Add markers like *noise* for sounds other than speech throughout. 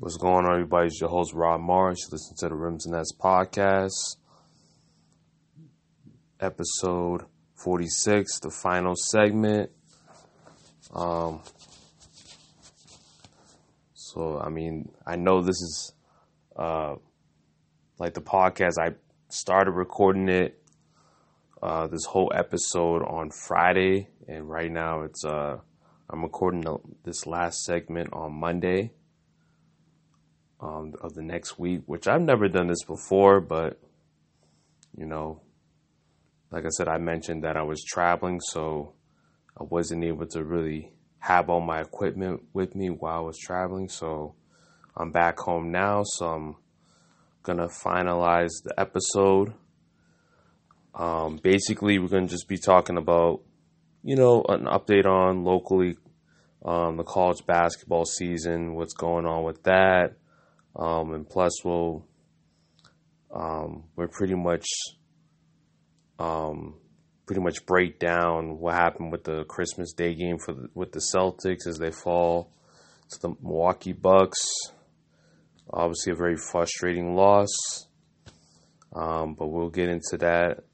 What's going on, everybody? It's your host, Rob Morris. You listen to the Rims and Nets podcast, episode 46, the final segment. Um, so, I mean, I know this is uh, like the podcast. I started recording it, uh, this whole episode on Friday, and right now it's uh, I'm recording this last segment on Monday um, of the next week, which I've never done this before, but you know, like I said, I mentioned that I was traveling, so I wasn't able to really have all my equipment with me while I was traveling. So I'm back home now, so I'm gonna finalize the episode. Um, basically, we're gonna just be talking about, you know, an update on locally um, the college basketball season, what's going on with that um, and plus, we'll um, we're pretty much um, pretty much break down what happened with the Christmas Day game for the, with the Celtics as they fall to the Milwaukee Bucks. Obviously, a very frustrating loss, um, but we'll get into that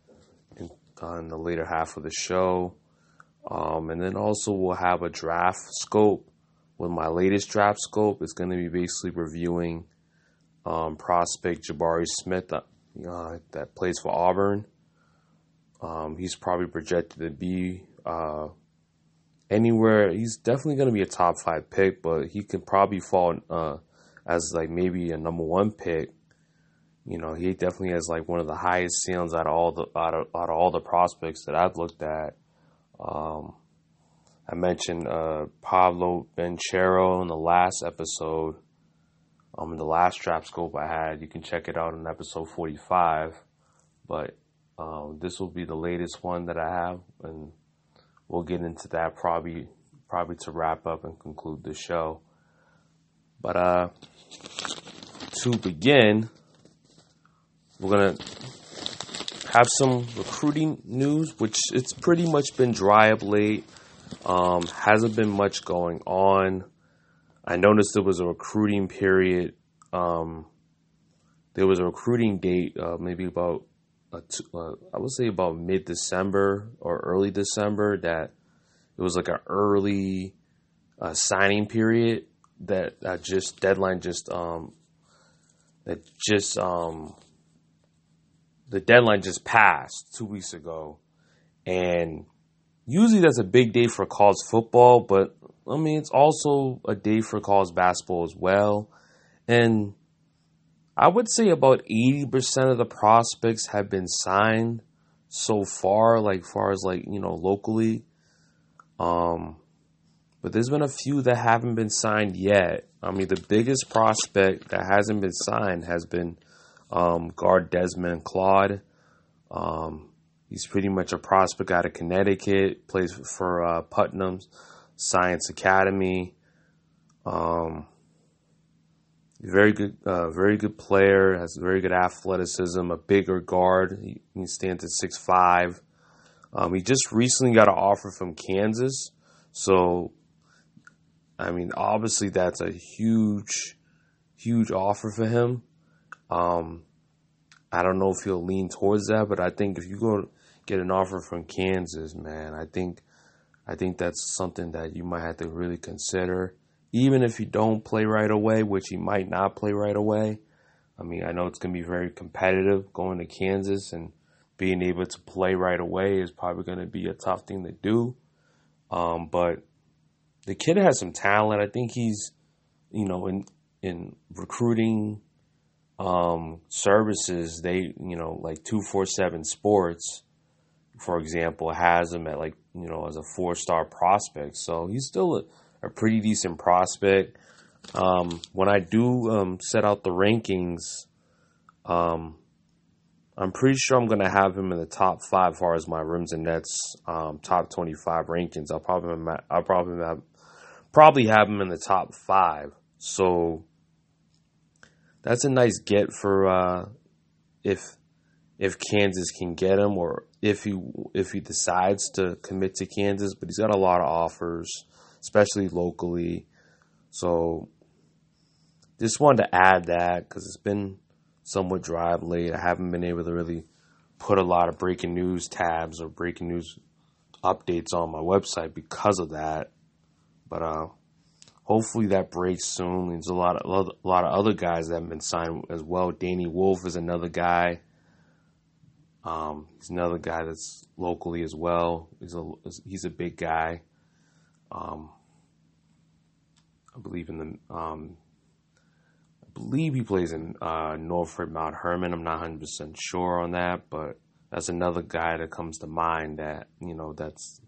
in, in, the later half of the show. Um, and then also, we'll have a draft scope with my latest draft scope. It's going to be basically reviewing um, prospect Jabari Smith uh, uh, that plays for Auburn. Um, he's probably projected to be uh, anywhere. He's definitely going to be a top five pick, but he can probably fall uh, as like maybe a number one pick. You know, he definitely has like one of the highest ceilings out of all the out of, out of all the prospects that I've looked at. Um, I mentioned uh, Paolo Banchero in the last episode um, the last draft scope I had. You can check it out in episode 45. But um, this will be the latest one that I have, and we'll get into that probably probably to wrap up and conclude the show. But uh, to begin, we're gonna have some recruiting news, which it's pretty much been dry up late. Um, hasn't been much going on. I noticed there was a recruiting period. Um, there was a recruiting date, uh, maybe about uh, I would say about mid December or early December. That it was like an early uh, signing period that that just deadline just um that just um the deadline just passed two weeks ago, and usually that's a big day for college football, but I mean, it's also a day for college basketball as well. And I would say about 80% of the prospects have been signed so far, like far as like, you know, locally. Um, but there's been a few that haven't been signed yet. I mean, the biggest prospect that hasn't been signed has been um, guard Desmond Claude. Um, he's pretty much a prospect out of Connecticut, plays for uh, Putnam's. Science Academy. Um, very good, uh, very good player. Has very good athleticism. A bigger guard. He, he stands at six five. Um, he just recently got an offer from Kansas, so I mean, obviously that's a huge, huge offer for him. Um, I don't know if he'll lean towards that, but I think if you go get an offer from Kansas, man, I think I think that's something that you might have to really consider. Even if you don't play right away, which you might not play right away. I mean, I know it's going to be very competitive going to Kansas and being able to play right away is probably going to be a tough thing to do. Um, but the kid has some talent. I think he's, you know, in in recruiting um, services, they, you know, like 247 Sports, for example, has him at like you know, as a four star prospect. So he's still a, a pretty decent prospect. Um, when I do um, set out the rankings, um, I'm pretty sure I'm going to have him in the top five as far as my rims and nets um, top 25 rankings. I'll probably I'll probably have, probably have him in the top five. So that's a nice get for uh, if if Kansas can get him or if he if he decides to commit to Kansas, but he's got a lot of offers, especially locally. So just wanted to add that because it's been somewhat dry late. I haven't been able to really put a lot of breaking news tabs or breaking news updates on my website because of that. But uh, hopefully that breaks soon. There's a lot of a lot of other guys that have been signed as well. Danny Wolf is another guy. Um, he's another guy that's locally as well. He's a he's a big guy. Um, I believe in the um, I believe he plays in uh, Northfield Mount Hermon. I'm not 100 percent sure on that, but that's another guy that comes to mind that you know that's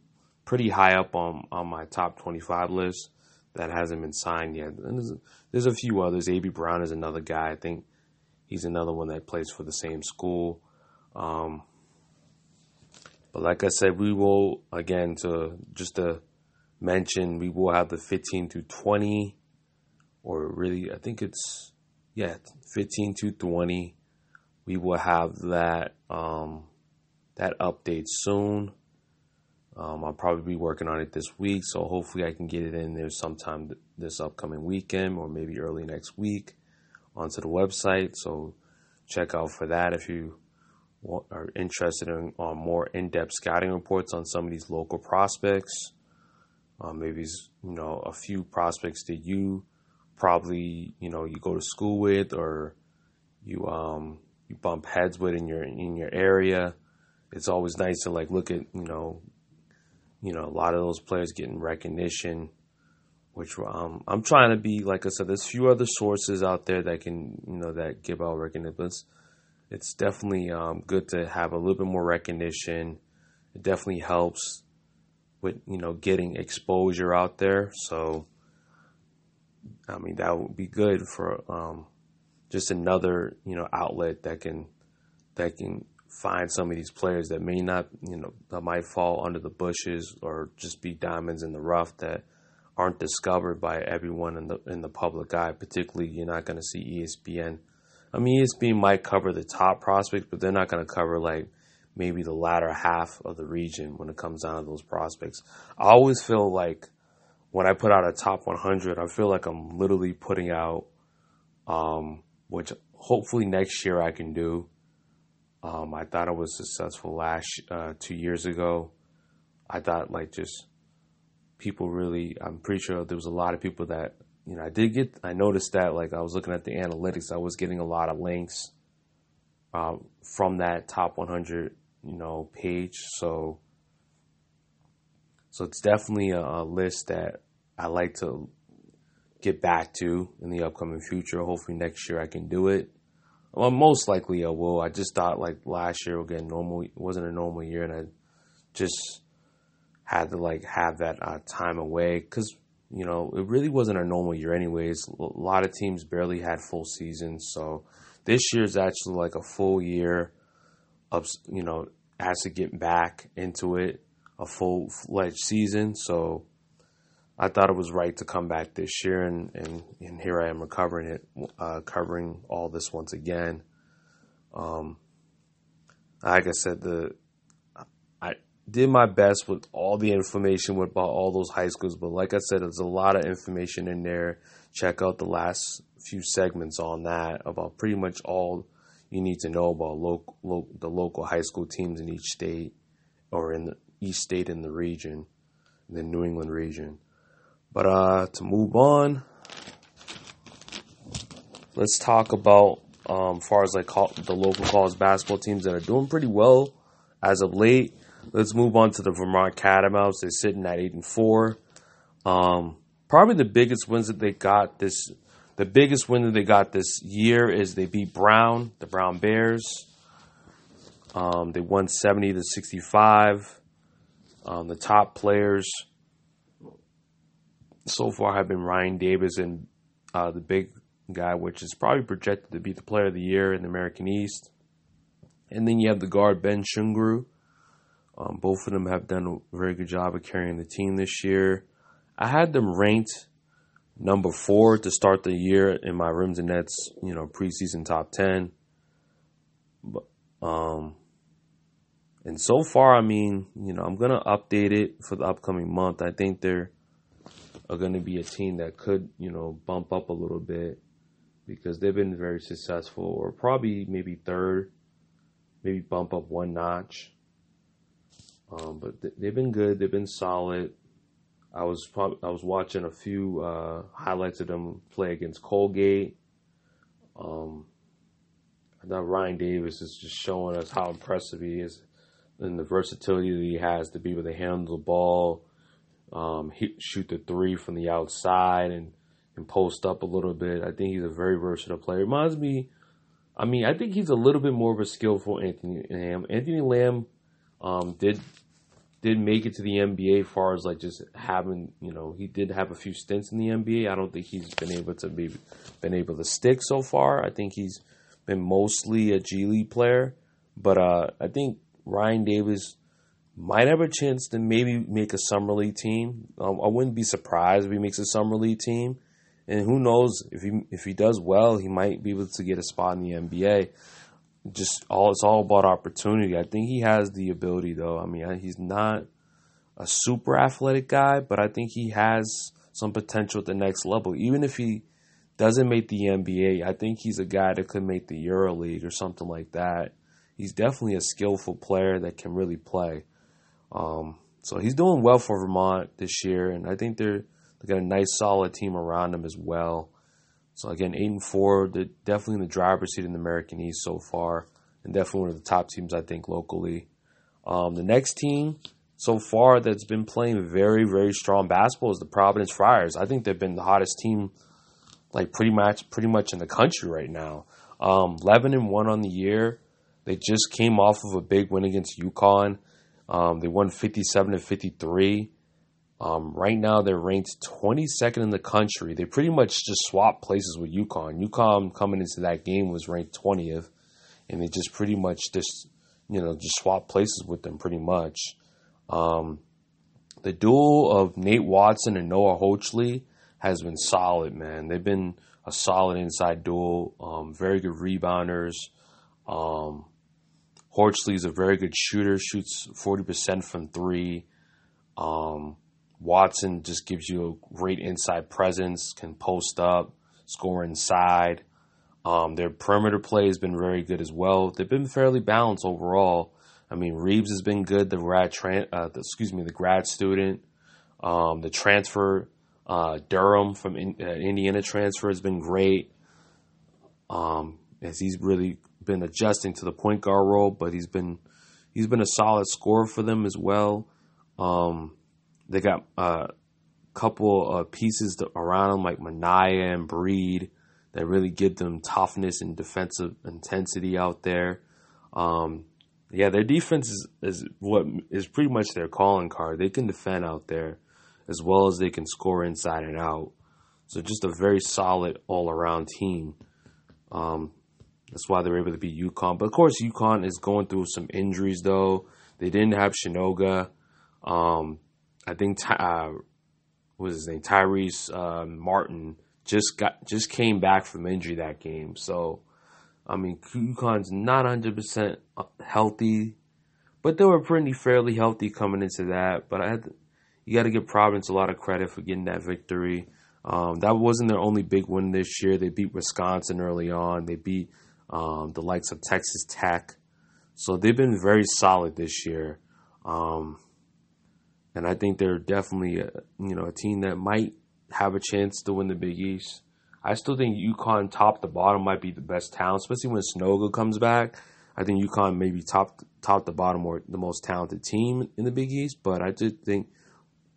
pretty high up on on my top 25 list that hasn't been signed yet. And there's, there's a few others. AB Brown is another guy. I think he's another one that plays for the same school. Um, but like I said, we will again to just to mention we will have the 15 to 20, or really I think it's yeah 15 to 20. We will have that um, that update soon. Um, I'll probably be working on it this week, so hopefully I can get it in there sometime this upcoming weekend or maybe early next week onto the website. So check out for that if you are interested in on more in-depth scouting reports on some of these local prospects. Uh, maybe you know a few prospects that you probably you know you go to school with or you um you bump heads with in your in your area. It's always nice to like look at you know you know, a lot of those players getting recognition, which um, I'm trying to be, like I said, there's a few other sources out there that can, you know, that give out recognition. It's definitely um, good to have a little bit more recognition. It definitely helps with, you know, getting exposure out there. So, I mean, that would be good for um, just another, you know, outlet that can, that can find some of these players that may not, you know, that might fall under the bushes or just be diamonds in the rough that aren't discovered by everyone in the in the public eye. Particularly, you're not going to see ESPN. I mean, ESPN might cover the top prospects, but they're not going to cover like maybe the latter half of the region when it comes down to those prospects. I always feel like when I put out a top 100, I feel like I'm literally putting out, um, which hopefully next year I can do um, I thought I was successful last uh, two years ago. I thought like just people really. I'm pretty sure there was a lot of people that you know. I did get. I noticed that like I was looking at the analytics. I was getting a lot of links uh, from that top 100 you know page. So so it's definitely a, a list that I like to get back to in the upcoming future. Hopefully next year I can do it. Well, most likely I will. I just thought like last year again, normal wasn't a normal year, and I just had to like have that uh, time away because you know it really wasn't a normal year anyways. A lot of teams barely had full seasons, so this year is actually like a full year of you know has to get back into it, a full fledged season. So I thought it was right to come back this year, and, and, and here I am recovering it, uh, covering all this once again. Um, like I said, the did my best with all the information about all those high schools, but like I said, there's a lot of information in there. Check out the last few segments on that about pretty much all you need to know about lo- the local high school teams in each state or in the, each state in the region, in the New England region. But uh, to move on, let's talk about um, far as like the local college basketball teams that are doing pretty well as of late. Let's move on to the Vermont Catamounts. They're sitting at eight and four. Um, probably the biggest wins that they got this. The biggest win that they got this year is they beat Brown, the Brown Bears. Um, they won seventy to sixty-five. Um, the top players so far have been Ryan Davis and uh, the big guy, which is probably projected to be the player of the year in the American East. And then you have the guard Ben Shungu. Um, both of them have done a very good job of carrying the team this year. I had them ranked number four to start the year in my rims and nets, you know, preseason top ten. But um, and so far, I mean, you know, I'm gonna update it for the upcoming month. I think they're are to be a team that could, you know, bump up a little bit. because they've been very successful, or probably maybe third, maybe bump up one notch. Um, but th- they've been good. They've been solid. I was prob- I was watching a few uh, highlights of them play against Colgate. Um, I thought Ryan Davis is just showing us how impressive he is and the versatility that he has to be able to handle the ball, um, hit, shoot the three from the outside, and and post up a little bit. I think he's a very versatile player. Reminds me, I mean, I think he's a little bit more of a skillful Anthony Lamb. Anthony Lamb um, did did make it to the NBA as far as like just having, you know, he did have a few stints in the NBA. I don't think he's been able to be been able to stick so far. I think he's been mostly a G League player, but uh, I think Ryan Davis might have a chance to maybe make a summer league team. Um, I wouldn't be surprised if he makes a summer league team, and who knows if he if he does well, he might be able to get a spot in the NBA. Just all it's all about opportunity. I think he has the ability, though. I mean, he's not a super athletic guy, but I think he has some potential at the next level. Even if he doesn't make the NBA, I think he's a guy that could make the Euro League or something like that. He's definitely a skillful player that can really play. Um, so he's doing well for Vermont this year, and I think they're they got a nice solid team around him as well. So again, eight and four, definitely in the driver's seat in the American East so far, and definitely one of the top teams I think locally. Um, the next team so far that's been playing very very strong basketball is the Providence Friars. I think they've been the hottest team, like pretty much pretty much in the country right now. Um, Eleven and one on the year. They just came off of a big win against UConn. Um, they won 57 to 53. Um, right now, they're ranked 22nd in the country. They pretty much just swapped places with UConn. UConn coming into that game was ranked 20th, and they just pretty much just you know just swapped places with them pretty much. Um, the duel of Nate Watson and Noah Horchler has been solid, man. They've been a solid inside duel. Um, very good rebounders. Um, Horchler is a very good shooter, shoots 40% from three. Um, Watson just gives you a great inside presence, can post up, score inside. Um, their perimeter play has been very good as well. They've been fairly balanced overall. I mean, Reeves has been good. The grad, uh, the, excuse me, the grad student, um, the transfer, uh, Durham from in, uh, Indiana transfer has been great. Um, as he's really been adjusting to the point guard role, but he's been he's been a solid scorer for them as well. Um, they got a couple of pieces around them like Minaya and Breed that really give them toughness and defensive intensity out there. Um, yeah, their defense is, is what is pretty much their calling card. They can defend out there as well as they can score inside and out. So just a very solid all around team. Um, that's why they were able to beat UConn. But of course, UConn is going through some injuries though. They didn't have Sanogo. Um, I think uh, what was his name Tyrese uh, Martin just got just came back from injury that game. So I mean, UConn's not 100% healthy, but they were pretty fairly healthy coming into that. But I had to, you got to give Providence a lot of credit for getting that victory. Um, that wasn't their only big win this year. They beat Wisconsin early on. They beat um, the likes of Texas Tech. So they've been very solid this year. Um, and I think they're definitely a, you know a team that might have a chance to win the Big East. I still think UConn top to bottom might be the best talent, especially when Sanogo comes back. I think UConn may be top top to bottom or the most talented team in the Big East, but I do think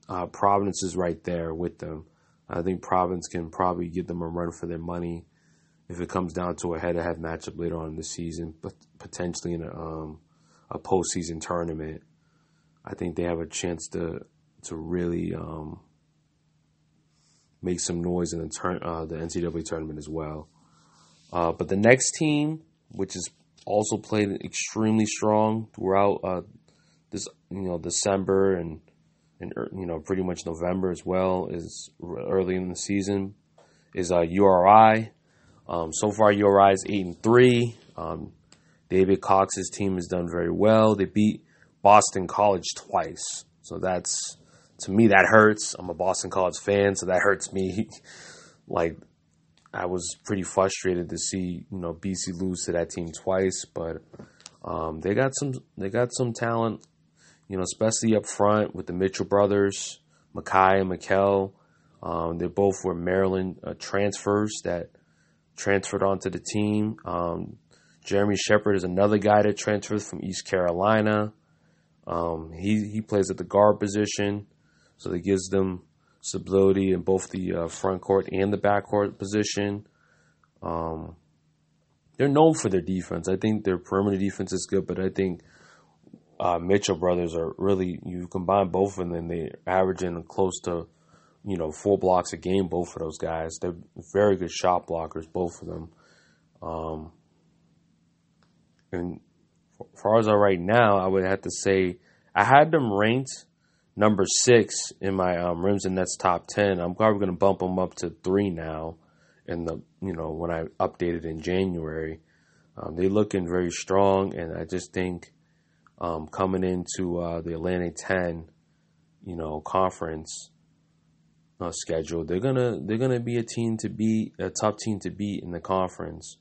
uh, Providence is right there with them. I think Providence can probably give them a run for their money if it comes down to a head-to-head matchup later on in the season, but potentially in a um, a postseason tournament. I think they have a chance to to really um, make some noise in the turn uh, the NCAA tournament as well. Uh, but the next team, which has also played extremely strong throughout uh, this you know December and and er, you know pretty much November as well, is early in the season, is uh, URI. Um, so far, URI is eight and three. Um, David Cox's team has done very well. They beat Boston College twice. So that's to me that hurts. I'm a Boston College fan, so that hurts me. *laughs* like I was pretty frustrated to see you know BC lose to that team twice, but um, they got some they got some talent, you know, especially up front with the Mitchell brothers, Makhi and Makhel. Um, they both were Maryland uh, transfers that transferred onto the team. Um, Jeremy Sheppard is another guy that transfers from East Carolina. Um, he he plays at the guard position, so that gives them stability in both the uh, front court and the back court position. Um, they're known for their defense. I think their perimeter defense is good, but I think uh, Mitchell brothers are really you combine both of them, they're averaging close to you know four blocks a game. Both of those guys, they're very good shot blockers, both of them. Um, and far as I right now, I would have to say I had them ranked number six in my um, rims and nets top ten. I'm probably going to bump them up to three now. In the you know when I updated in January, um, they're looking very strong, and I just think um, coming into uh, the Atlantic Ten, you know, conference uh, schedule, they're gonna they're gonna be a team to beat, a tough team to beat in the conference.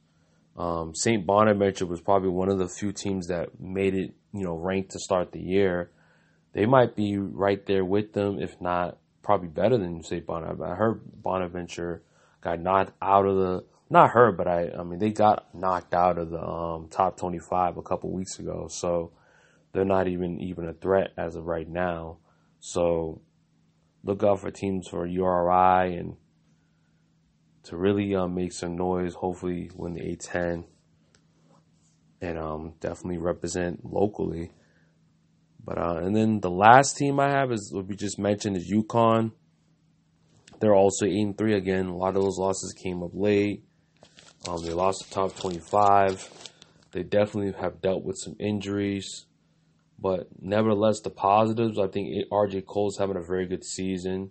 Um, St. Bonaventure was probably one of the few teams that made it, you know, ranked to start the year they might be right there with them, if not probably better than say Bonaventure. I heard Bonaventure got knocked out of the not her, but I I mean they got knocked out of the um, top twenty five a couple weeks ago, so they're not even even a threat as of right now. So look out for teams for URI and to really um, make some noise. Hopefully win the A10 and um, definitely represent locally. But uh, and then the last team I have is what we just mentioned is UConn. They're also eight and three again. A lot of those losses came up late. Um, they lost the top twenty-five. They definitely have dealt with some injuries, but nevertheless, the positives. I think RJ Cole's having a very good season.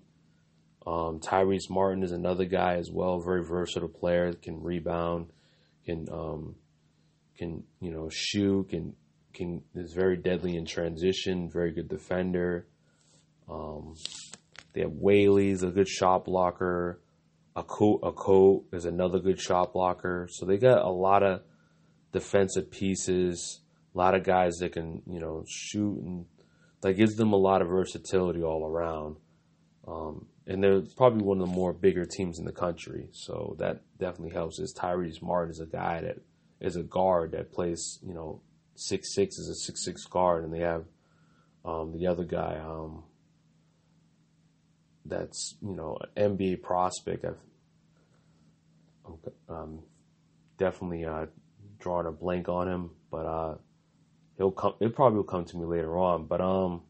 Um, Tyrese Martin is another guy as well, very versatile player, can rebound, can um, can you know shoot, can can is very deadly in transition, very good defender. Um, they have Whaley's a good shot blocker. Akok, a coat is another good shot blocker. So they got a lot of defensive pieces, a lot of guys that can you know shoot, and that gives them a lot of versatility all around. Um, and they're probably one of the more bigger teams in the country, so that definitely helps. Is Tyrese Martin is a guy that is a guard that plays you know six six is a six six guard, and they have um, the other guy um, that's you know an NBA prospect. I've um, definitely uh, drawing a blank on him, but uh, he'll come. It probably will come to me later on. But um,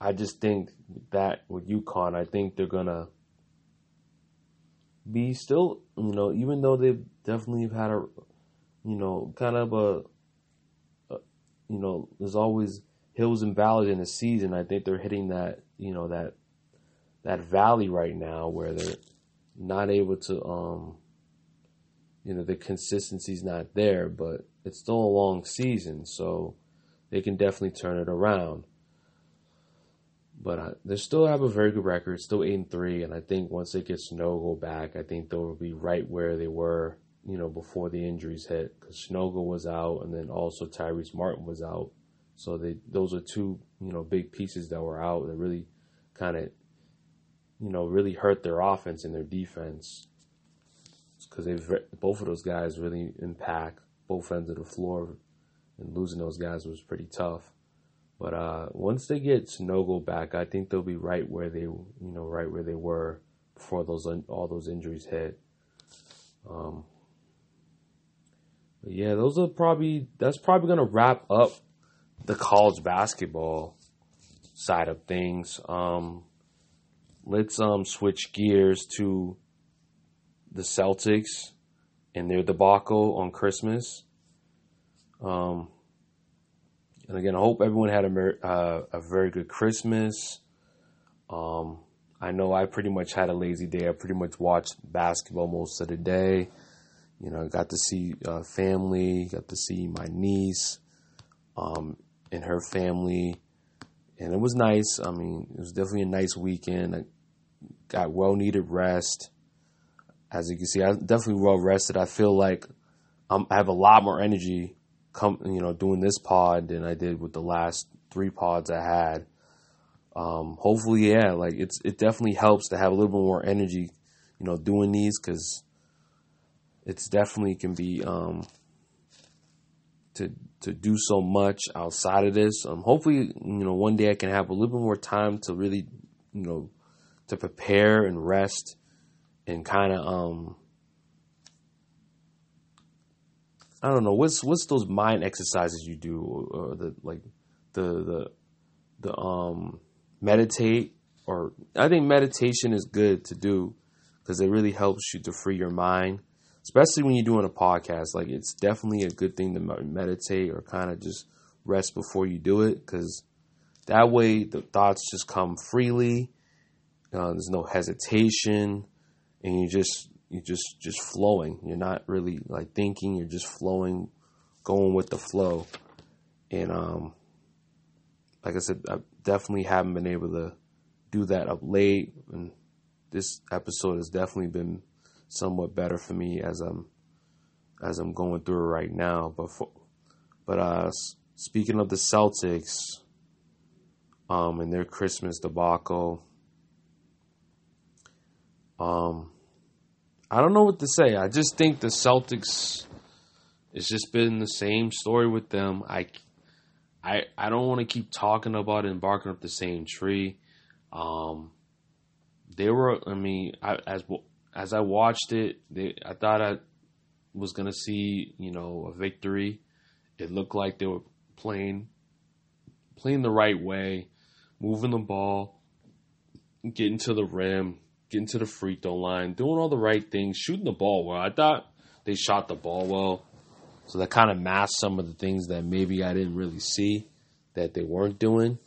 I just think that with UConn, I think they're gonna be still, you know, even though they've definitely had a, you know, kind of a you know, there's always hills and valleys in the season. I think they're hitting that, you know, that that valley right now where they're not able to um you know, the consistency's not there, but it's still a long season, so they can definitely turn it around. But uh, they still have a very good record, still eight and three, and I think once they get Sanogo back, I think they'll be right where they were you know, before the injuries hit, because Sanogo was out, and then also Tyrese Martin was out. So they those are two you know big pieces that were out that really kind of you know really hurt their offense and their defense because they both of those guys really impact both ends of the floor, and losing those guys was pretty tough. But uh, once they get Sanogo back, I think they'll be right where they you know right where they were before those all those injuries hit. Um, yeah, those are probably that's probably gonna wrap up the college basketball side of things. Um, let's um switch gears to the Celtics and their debacle on Christmas. Um, and again, I hope everyone had a uh, a very good Christmas. Um, I know I pretty much had a lazy day. I pretty much watched basketball most of the day. You know, got to see uh, family, got to see my niece um, and her family, and it was nice. I mean, it was definitely a nice weekend. I got well needed rest. as you can see, I'm definitely well rested. I feel like I'm, I have a lot more energy come you know doing this pod than I did with the last three pods I had. Um, hopefully, yeah, like it's it definitely helps to have a little bit more energy, you know, doing these because it's definitely can be um, to to do so much outside of this. Um, hopefully, you know, one day I can have a little bit more time to really, you know, to prepare and rest and kind of um I don't know. What's what's those mind exercises you do or the like the the the um meditate? Or I think meditation is good to do because it really helps you to free your mind especially when you're doing a podcast. Like it's definitely a good thing to meditate or kind of just rest before you do it because that way the thoughts just come freely uh, there's no hesitation and you just you just just flowing. You're not really like thinking. You're just flowing, going with the flow. And um, like I said, I definitely haven't been able to do that up late, and this episode has definitely been somewhat better for me as I'm as I'm going through it right now. But for, but uh, speaking of the Celtics, um, and their Christmas debacle, um, I don't know what to say. I just think the Celtics. It's just been the same story with them. I, I, I don't want to keep talking about it and barking up the same tree. Um, they were. I mean, I, as as I watched it, they, I thought I was gonna see, you know, a victory. It looked like they were playing, playing the right way, moving the ball, getting to the rim, getting to the free throw line, doing all the right things, shooting the ball well. I thought they shot the ball well. So that kind of masked some of the things that maybe I didn't really see that they weren't doing.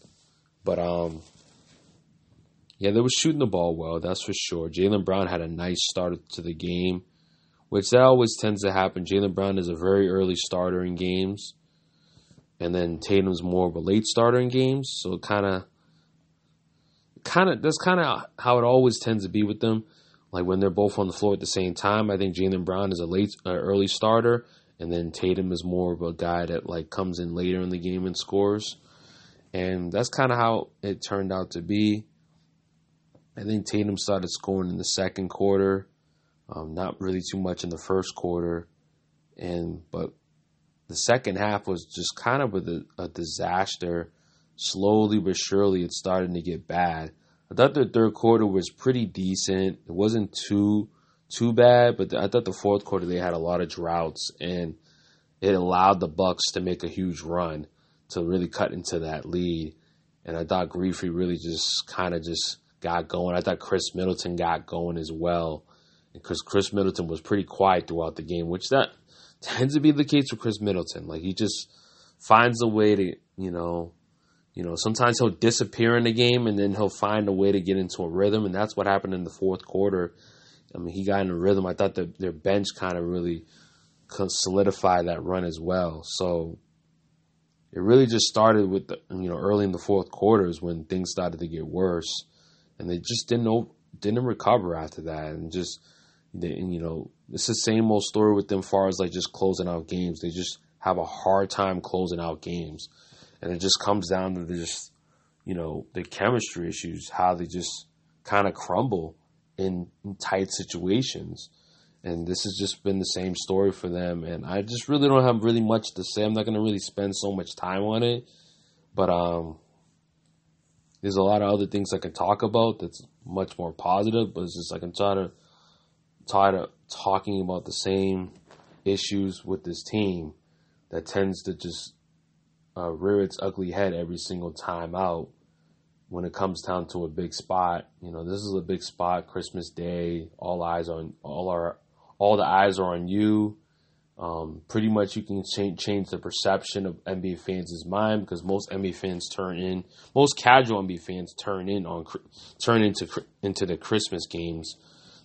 But um yeah, they were shooting the ball well, that's for sure. Jaylen Brown had a nice start to the game, which that always tends to happen. Jaylen Brown is a very early starter in games. And then Tatum's more of a late starter in games. So it kind of kind of that's kind of how it always tends to be with them. Like when they're both on the floor at the same time, I think Jaylen Brown is a late, uh, early starter, and then Tatum is more of a guy that like comes in later in the game and scores. And that's kind of how it turned out to be. I think Tatum started scoring in the second quarter, um, not really too much in the first quarter, and but the second half was just kind of a, a disaster slowly but surely it's starting to get bad. I thought the third quarter was pretty decent. It wasn't too too bad, but I thought the fourth quarter they had a lot of droughts and it allowed the Bucks to make a huge run to really cut into that lead. And I thought Griffey really just kind of just got going. I thought Khris Middleton got going as well because Khris Middleton was pretty quiet throughout the game, which that *laughs* tends to be the case with Khris Middleton. Like he just finds a way to, you know, you know, sometimes he'll disappear in the game and then he'll find a way to get into a rhythm, and that's what happened in the fourth quarter. I mean, he got in a rhythm. I thought that their bench kind of really solidified that run as well. So it really just started with the, you know early in the fourth quarters when things started to get worse, and they just didn't know, didn't recover after that, and just they, you know it's the same old story with them. Far as like just closing out games, they just have a hard time closing out games and it just comes down to just you know the chemistry issues, how they just kind of crumble in, in tight situations. And this has just been the same story for them. And I just really don't have really much to say. I'm not going to really spend so much time on it. But um, there's a lot of other things I can talk about that's much more positive. But it's just like I'm tired of tired of talking about the same issues with this team that tends to just uh, rear its ugly head every single time out when it comes down to a big spot. You know, this is a big spot, Christmas Day. All eyes on all our all the eyes are on you. Um, pretty much, you can change, change the perception of NBA fans' mind because most NBA fans turn in, most casual NBA fans turn in on turn into into the Christmas games.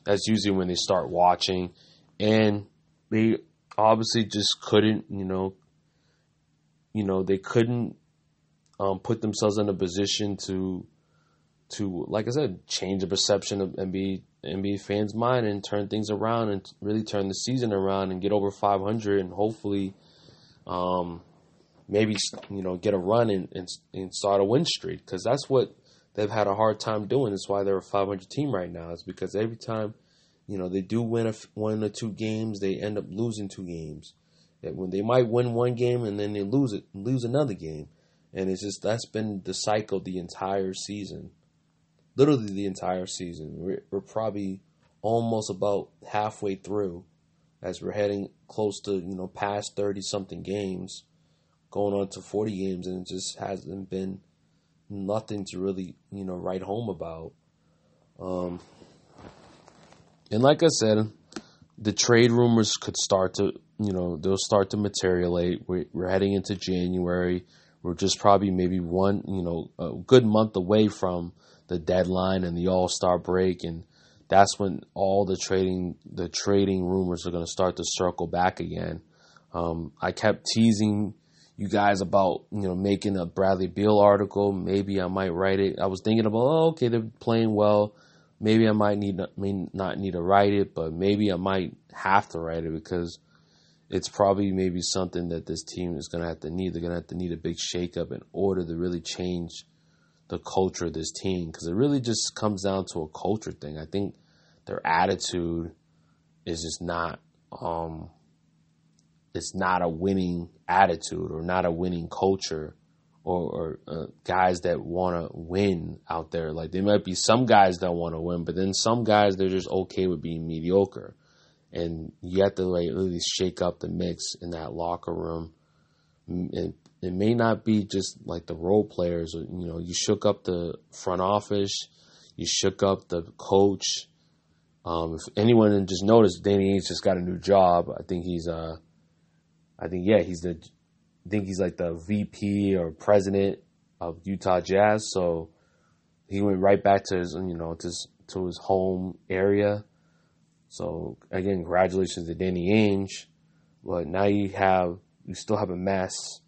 That's usually when they start watching, and they obviously just couldn't, you know, you know, they couldn't um, put themselves in a position to to like I said, change the perception of NBA NBA fans' mind and turn things around and really turn the season around and get over 500 and hopefully, um, maybe you know get a run and and, and start a win streak because that's what they've had a hard time doing. That's why they're a 500 team right now. Is because every time you know they do win a, one or two games, they end up losing two games. When they might win one game and then they lose it, lose another game, and it's just that's been the cycle the entire season, literally the entire season. We're, we're probably almost about halfway through, as we're heading close to you know past thirty something games, going on to forty games, and it just hasn't been nothing to really you know write home about. Um, and like I said, the trade rumors could start to you know they'll start to materialize. We're, heading into January. We're just probably maybe one you know a good month away from the deadline and the All Star break, and that's when all the trading the trading rumors are going to start to circle back again. Um, I kept teasing you guys about you know making a Bradley Beal article. Maybe I might write it. I was thinking about oh okay they're playing well. Maybe I might need to may not need to write it, but maybe I might have to write it because it's probably maybe something that this team is going to have to need. They're going to have to need a big shakeup in order to really change the culture of this team because it really just comes down to a culture thing. I think their attitude is just not um, it's not a winning attitude or not a winning culture or, or uh, guys that want to win out there. Like there might be some guys that want to win, but then some guys they're just okay with being mediocre, and you have to like really shake up the mix in that locker room. And it may not be just like the role players. You know, you shook up the front office, you shook up the coach. Um, if anyone just noticed, Danny Ainge just got a new job. I think he's uh, I think yeah, he's the I think he's like the VP or president of Utah Jazz. So he went right back to his you know to his, to his home area. So again, congratulations to Danny Ainge. But now you have you still have a mess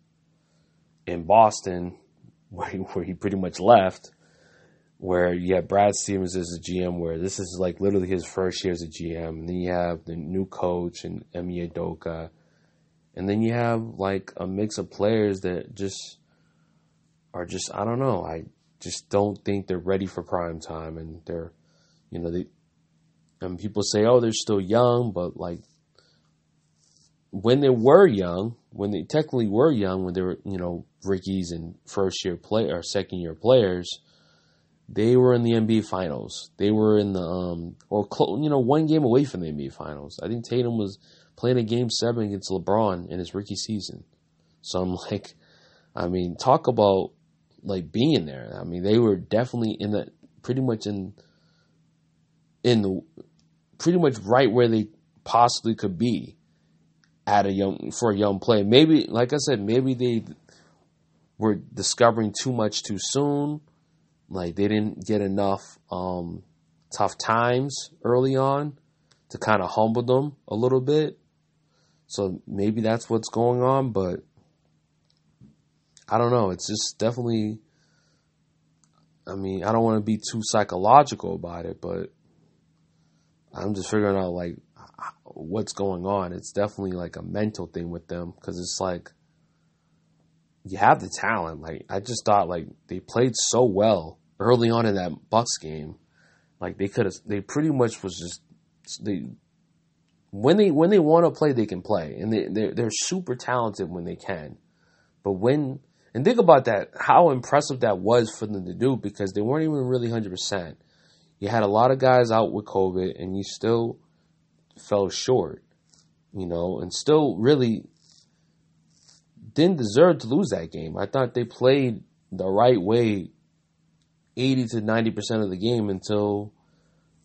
in Boston *laughs* where he, where he pretty much left. Where you have Brad Stevens as a GM, where this is like literally his first year as a GM, and then you have the new coach and Ime Udoka, and then you have like a mix of players that just are just I don't know. I just don't think they're ready for prime time, and they're you know they and people say oh they're still young, but like when they were young, when they technically were young, when they were you know rookies and first year play or second year players, they were in the NBA finals. They were in the um or you know one game away from the NBA finals. I think Tatum was playing a game seven against LeBron in his rookie season. So I'm *laughs* like, I mean, talk about like being there. I mean, they were definitely in the pretty much in in the pretty much right where they possibly could be at a young for a young player. Maybe, like I said, maybe they were discovering too much too soon. Like they didn't get enough um, tough times early on to kind of humble them a little bit. So maybe that's what's going on, but I don't know. It's just definitely. I mean, I don't want to be too psychological about it, but I'm just figuring out like what's going on. It's definitely like a mental thing with them because it's like you have the talent. Like I just thought like they played so well early on in that Bucks game. Like they could have, they pretty much was just they when they when they want to play, they can play, and they they're, they're super talented when they can. But when and think about that, how impressive that was for them to do because they weren't even really hundred percent. You had a lot of guys out with COVID, and you still fell short, you know, and still really didn't deserve to lose that game. I thought they played the right way 80 to 90% of the game until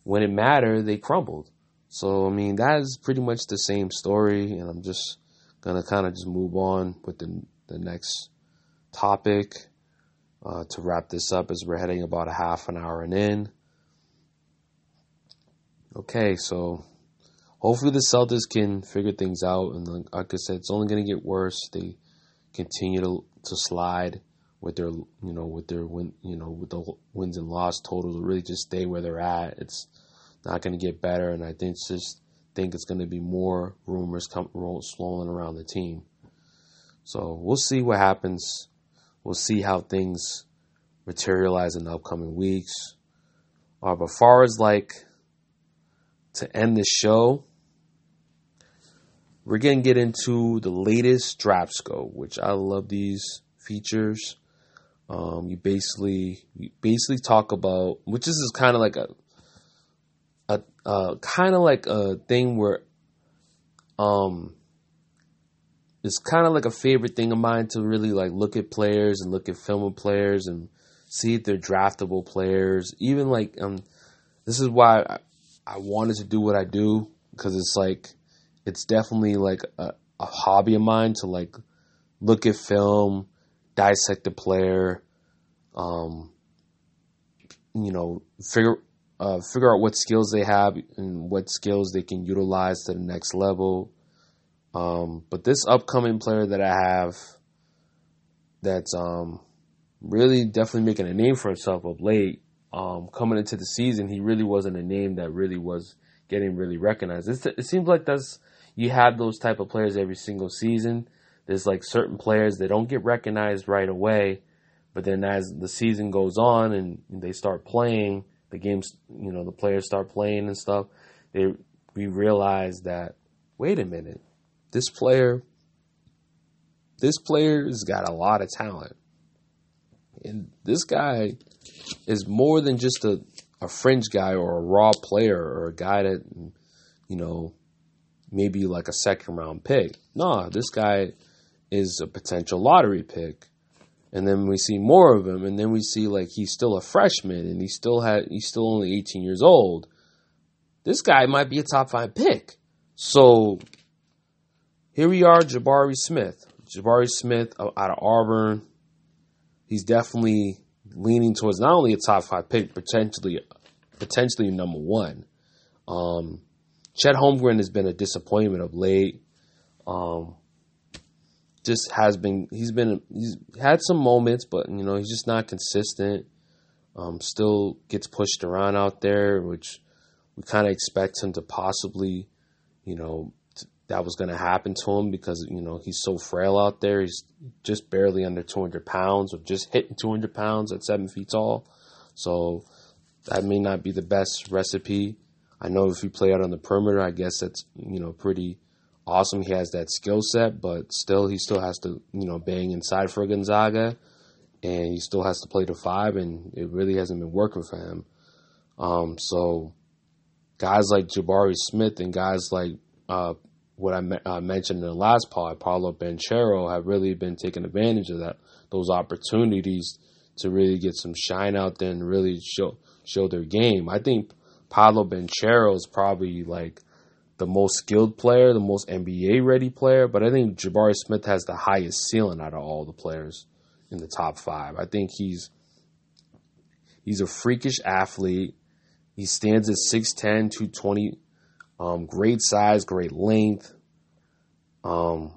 when it mattered, they crumbled. So, I mean, that is pretty much the same story, and I'm just going to kind of just move on with the, the next topic uh, to wrap this up as we're heading about a half an hour and in. Okay, so hopefully the Celtics can figure things out, and like I said, it's only going to get worse. They continue to to slide with their you know with their win you know with the wins and loss totals really just stay where they're at. It's not going to get better, and I think just think it's going to be more rumors come swirling around the team. So we'll see what happens. We'll see how things materialize in the upcoming weeks. Uh, but far as like to end the show, we're gonna get into the latest DraftScope, which I love these features. Um, you basically you basically talk about which is kind of like a a, a kind of like a thing where um it's kind of like a favorite thing of mine to really like look at players and look at film of players and see if they're draftable players. Even like um, this is why I, wanted to do what I do because it's like it's definitely like a, a hobby of mine to like look at film, dissect the player, um, you know, figure uh, figure out what skills they have and what skills they can utilize to the next level. Um, but this upcoming player that I have that's um, really definitely making a name for himself of late, um, coming into the season, he really wasn't a name that really was getting really recognized. It's, it seems like that's you have those type of players every single season. There's like certain players that don't get recognized right away, but then as the season goes on and they start playing, the games, you know, the players start playing and stuff, they we realize that wait a minute, this player this player's got a lot of talent. And this guy is more than just a, a fringe guy or a raw player or a guy that you know maybe like a second round pick. Nah, this guy is a potential lottery pick and then we see more of him, and then we see like he's still a freshman, and he still had he's still only 18 years old. This guy might be a top five pick. So here we are, Jabari Smith. Jabari Smith uh, out of Auburn. He's definitely leaning towards not only a top five pick, potentially potentially number one. Um, Chet Holmgren has been a disappointment of late. Um, just has been he's been he's had some moments, but you know he's just not consistent. Um, still gets pushed around out there, which we kind of expect him to possibly, you know, that was going to happen to him because you know he's so frail out there. He's just barely under 200 pounds, or just hitting 200 pounds at seven feet tall. So that may not be the best recipe. I know if you play out on the perimeter, I guess that's you know pretty awesome. He has that skill set, but still, he still has to, you know, bang inside for Gonzaga, and he still has to play the five, and it really hasn't been working for him. Um, so, guys like Jabari Smith and guys like uh, what I uh, mentioned in the last pod, Paolo Banchero, have really been taking advantage of that those opportunities to really get some shine out there and really show show their game. I think Paolo Banchero is probably like the most skilled player, the most NBA ready player, but I think Jabari Smith has the highest ceiling out of all the players in the top five. I think he's he's a freakish athlete. He stands at 6'10, 220, um, great size, great length. Um,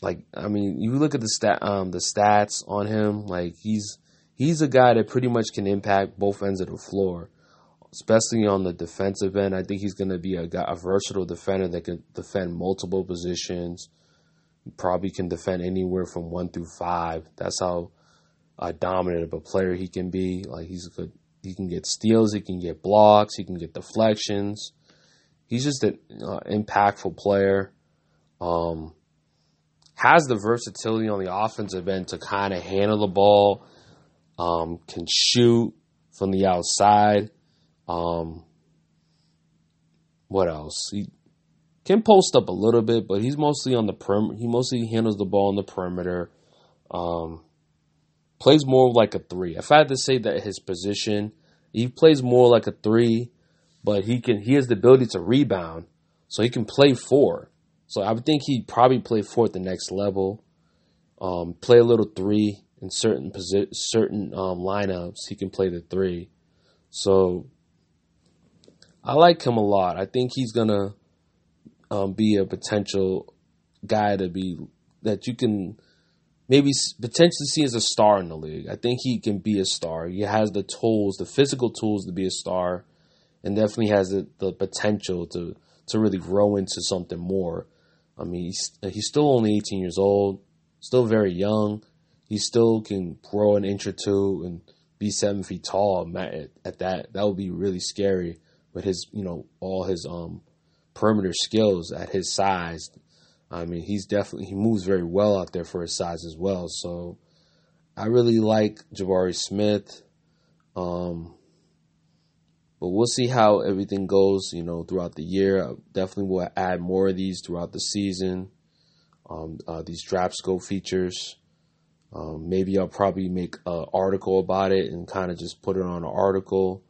like I mean, you look at the stat, um, the stats on him. Like he's he's a guy that pretty much can impact both ends of the floor especially on the defensive end. I think he's going to be a, a versatile defender that can defend multiple positions. Probably can defend anywhere from one through five. That's how uh, dominant of a player he can be. Like he's good. He can get steals. He can get blocks. He can get deflections. He's just an uh, impactful player. Um, has the versatility on the offensive end to kind of handle the ball. Um, can shoot from the outside um, what else? He can post up a little bit, but he's mostly on the perimeter. He mostly handles the ball on the perimeter. Um, plays more like a three. If I had to say that his position, he plays more like a three, but he can he has the ability to rebound, so he can play four. So I would think he'd probably play four at the next level. Um, play a little three in certain posi- certain um, lineups. He can play the three. So I like him a lot. I think he's gonna um, be a potential guy to be that you can maybe potentially see as a star in the league. I think he can be a star. He has the tools, the physical tools to be a star, and definitely has the, the potential to to really grow into something more. I mean, he's, he's still only 18 years old, still very young. He still can grow an inch or two and be seven feet tall. At, at that, that would be really scary. With his, you know, all his um perimeter skills at his size, I mean, he's definitely he moves very well out there for his size as well. So, I really like Jabari Smith. Um, but we'll see how everything goes, you know, throughout the year. I definitely will add more of these throughout the season. Um, uh, these DraftScope features. Um, maybe I'll probably make an article about it and kind of just put it on an article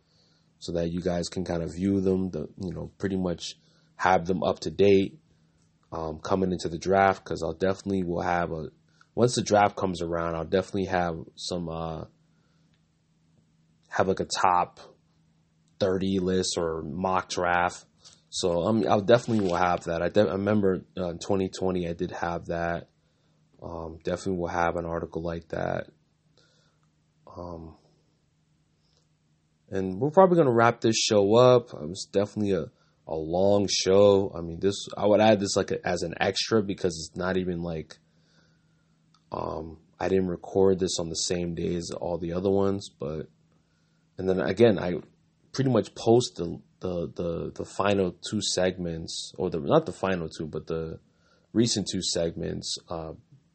so that you guys can kind of view them. The you know pretty much have them up to date um, coming into the draft because I'll definitely will have a once the draft comes around. I'll definitely have some uh, have like a top 30 list or mock draft. So um, I definitely will have that. I, de- I remember uh, in 2020 I did have that. Um, definitely will have an article like that. Um, and we're probably to wrap this show up. It was definitely a, a long show. I mean, this I would add this like a, as an extra because it's not even like um, I didn't record this on the same day as all the other ones, but and then again I pretty much post the the the, the final two segments or the not the final two but the recent two segments uh,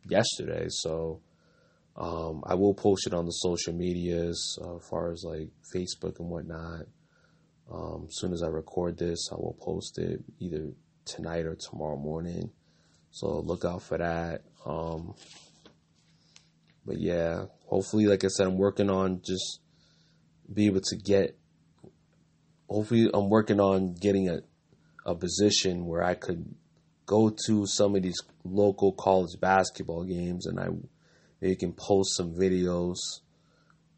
yesterday so um, I will post it on the social medias uh, as far as like Facebook and whatnot um, as soon as I record this I will post it either tonight or tomorrow morning. So look out for that. Um, but yeah hopefully like I said I'm working on just be able to get hopefully I'm working on getting a a position where I could go to some of these local college basketball games and I maybe can post some videos,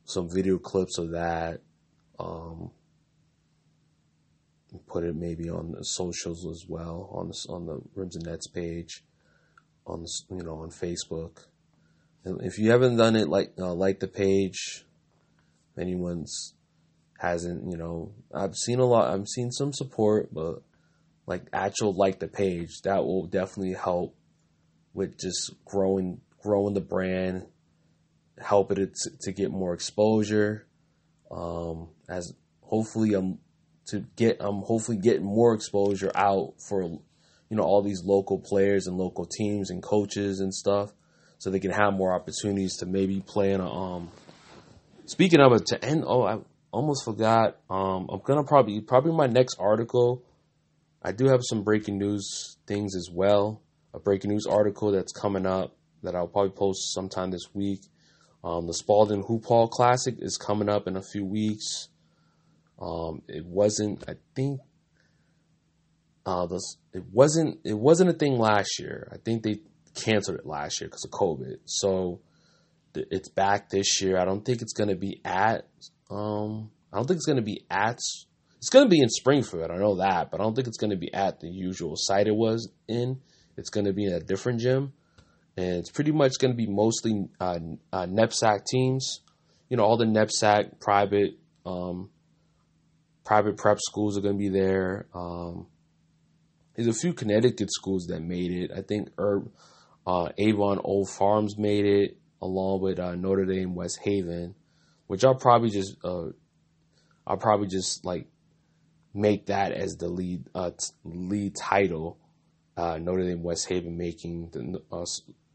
some video clips of that, um, put it maybe on the socials as well on the on the Rims and Nets page, on the, you know on Facebook. And if you haven't done it, like uh, like the page. Anyone's hasn't, you know, I've seen a lot, I've seen some support, but like actual like the page, that will definitely help with just growing, growing the brand, help it to, to get more exposure. Um, as hopefully I'm to get, I'm hopefully getting more exposure out for, you know, all these local players and local teams and coaches and stuff so they can have more opportunities to maybe play in a, um, speaking of it to end, oh, I, almost forgot. Um, I'm gonna probably probably my next article. I do have some breaking news things as well. A breaking news article that's coming up that I'll probably post sometime this week. Um, the Spalding Hoophall Classic is coming up in a few weeks. Um, it wasn't, I think, uh, it wasn't, it wasn't a thing last year. I think they canceled it last year because of COVID. So th- it's back this year. I don't think it's going to be at um, I don't think it's going to be at. It's going to be in Springfield. I know that, but I don't think it's going to be at the usual site it was in. It's going to be in a different gym, and it's pretty much going to be mostly uh, uh, NEPSAC teams. You know, all the NEPSAC private um, private prep schools are going to be there. Um, there's a few Connecticut schools that made it. I think Herb, uh, Avon Old Farms made it, along with uh, Notre Dame West Haven which I'll probably just uh, I'll probably just like make that as the lead uh, t- lead title. Uh, Notre Dame West Haven making the uh,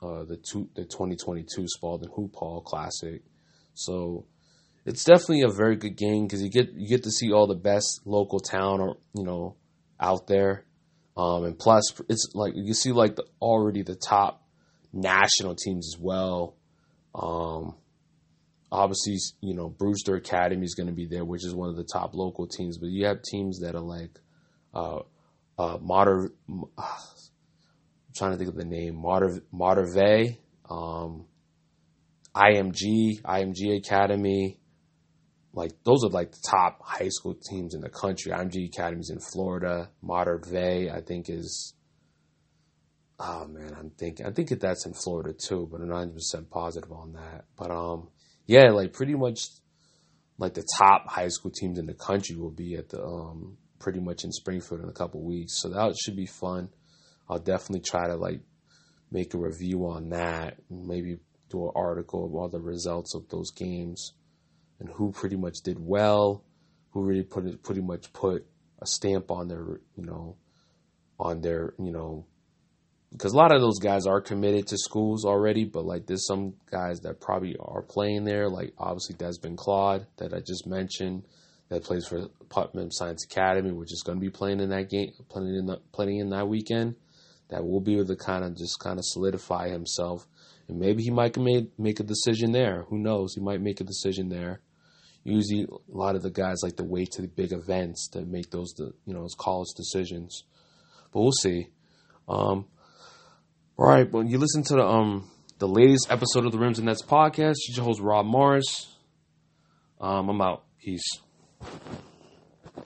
uh, the two, the 2022 Spalding Hoop Hall Classic. So it's definitely a very good game because you get you get to see all the best local town or you know out there, um, and plus it's like you see like the, already the top national teams as well. Um, obviously, you know, Brewster Academy is going to be there, which is one of the top local teams. But you have teams that are like, uh, uh, Mater, uh, I'm trying to think of the name, Mater, Matervey, um, IMG, IMG Academy. Like those are like the top high school teams in the country. IMG Academy's in Florida. Mater Dei, I think, is oh man, I'm thinking I think that's in Florida too, but I'm not 100 percent positive on that. But um, yeah, like pretty much like the top high school teams in the country will be at the um, pretty much in Springfield in a couple weeks. So that should be fun. I'll definitely try to like make a review on that. Maybe do an article of all the results of those games and who pretty much did well, who really put pretty much put a stamp on their you know on their you know because a lot of those guys are committed to schools already, but like there's some guys that probably are playing there, like obviously Desmond Claude that I just mentioned that plays for Putnam Science Academy, which is going to be playing in that game, playing in the, playing in that weekend. That will be to kind of just kind of solidify himself, and maybe he might make make a decision there. Who knows? He might make a decision there. Usually, a lot of the guys like to wait to the big events to make those, you know, those college decisions. But we'll see. Um, all right, well, you listen to the um the latest episode of the Rims and Nets podcast. Your host Rob Morris. Um, I'm out. Peace.